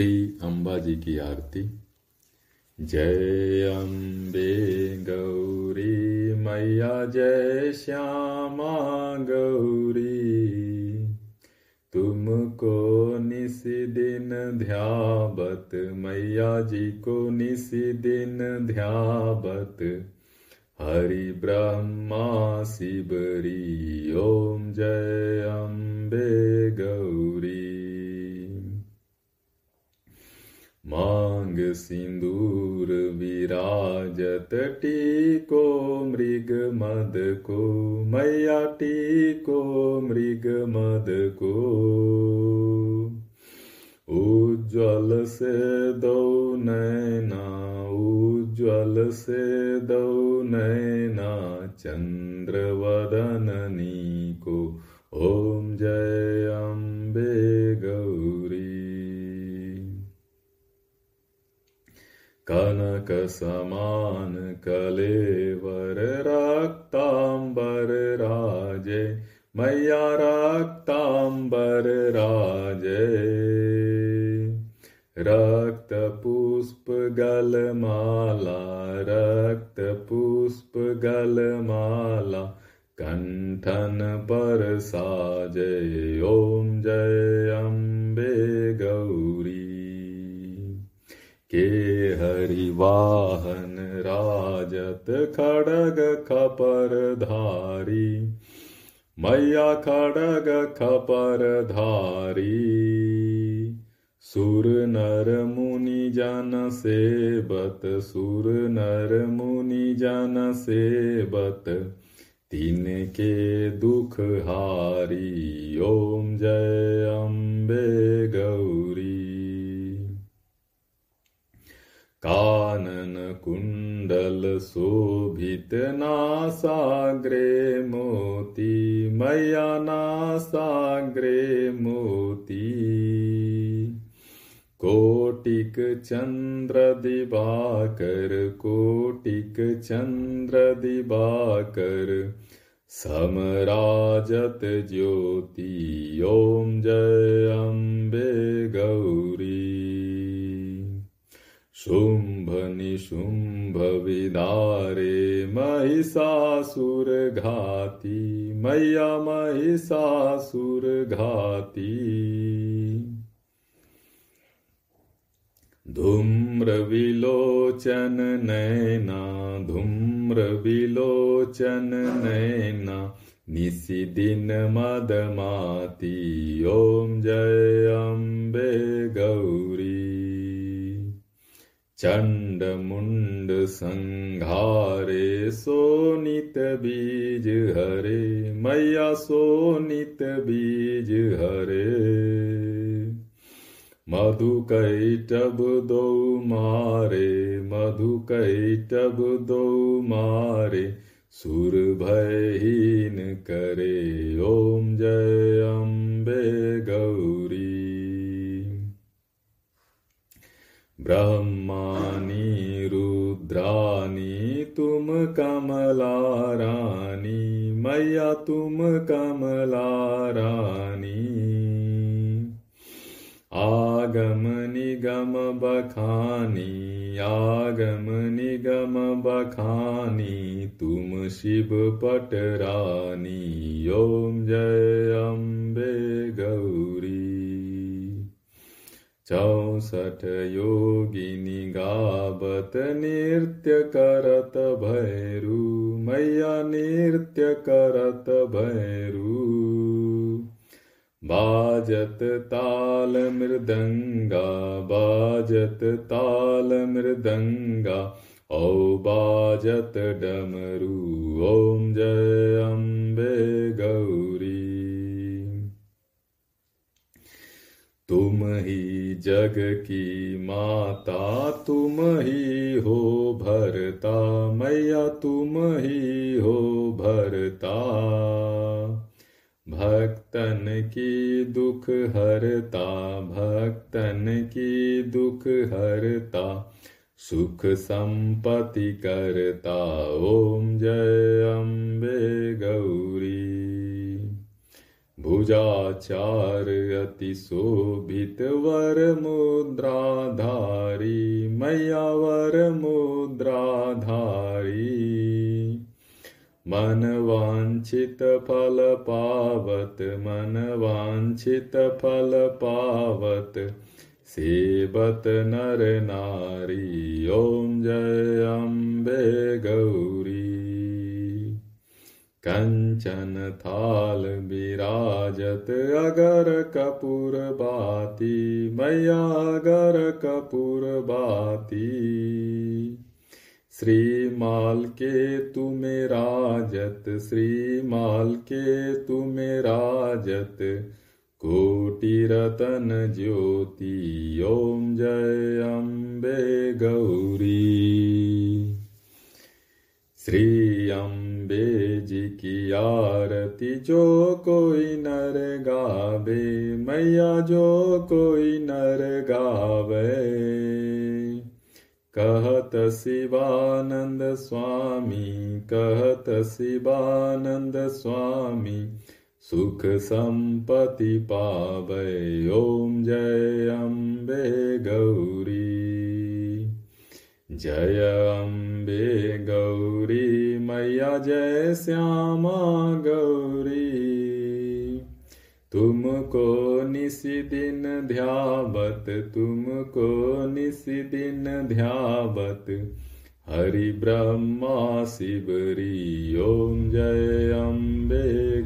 श्री अम्बा जी की आरती। जय अम्बे गौरी, मैया जय श्यामा गौरी। तुमको निस दिन ध्यावत, मैया जी को निस दिन ध्यावत। हरि ब्रह्मा शिवरी ओम जय अम्बे गौरी। मांग सिंदूर विराजत टीको मृग मद को, मैया टीको मृग मद को। उज्ज्वल से दो नैना, उज्ज्वल से दो नैना चंद्र वदननी को। ओम जय अम्बे गौरी कनक समान कलेवर रक्तांबर राजे मैया रक्तांबर राजे रक्त पुष्प गलमाला रक्त पुष्प गलमाला कंठन पर साजे ओम जय अम्बे गौरी। के हरिवाहन राजत खड़ग खपर धारी। मैया खड़ग खपर धारी। सुर नर मुनि जन सेवत, सुर नर मुनि जन सेवत, तिनके दुख हारी। ओम जय अम्बे गौरी। कानन कुण्डल शोभित नासाग्रे मोती, मैया नासाग्रे मोती। कोटिक चन्द्र दिवाकर, कोटिक चन्द्र दिवाकर, समराजत ज्योति ॐ जय अम्बे गौरी। शुम्भ निशुम्भ विदारे महिषासुर घाती मैया महिषासुर घाती धूम्र विलोचन नैना धूम्र विलोचन नैना निशि दिन मदमाती ॐ जय अम्बे गौरी चण्ड मुण्ड संघारे सोनित बीज हरे, मैया सोनित बीज हरे। मधु कैटब दो मारे मधु कैटब दो मारे, सुर भयहीन करे, ओम जय ब्रह्मानी रुद्रानी तुम कमला रानी मैया तुम कमला रानी आगम निगम बखानी, आगम निगम बखानी, तुम शिव पटरानी ओम जय अम्बे गौरी। चौसठ योगिनी गावत नृत्य करत भैरू, मैया नृत्य करत भैरू। बाजत ताल मृदंगा, बाजत ताल मृदंगा ओ बाजत डमरू, ओम जय अम्बे गौरी। तुम ही जग की माता, तुम ही हो भरता, मैया तुम ही हो भरता। भक्तन की दुख हरता, भक्तन की दुख हरता, सुख संपत्ति करता। ओम जय अम्बे गौरी। भुजाचार अति शोभित वर मुद्राधारी, मैया वर मुद्राधारी। मन वांछित फल पावत, मन वांछित फल पावत। सेवत नर नारी, ओम जय अम्बे गौरी। कंचन थाल विराजत अगर कपूर बाती, मैया अगर कपूर बाती। श्री माल के तुम्हें राजत श्री माल के तुम्हें राजत कोटि रतन ज्योति, ओम जय अम्बे गौरी। श्री अम्बे जी की आरती जो कोई नर गावे, मैया जो कोई नर गावे। कहत शिवानंद स्वामी, कहत शिवानंद स्वामी, सुख संपत्ति पावे, ओम जय अम्बे गौरी। जय अम्बे जय श्यामा गौरी। तुमको निसी दिन ध्यावत, तुमको निसी दिन ध्यावत। हरि ब्रह्मा शिवरी, ओम जय अम्बे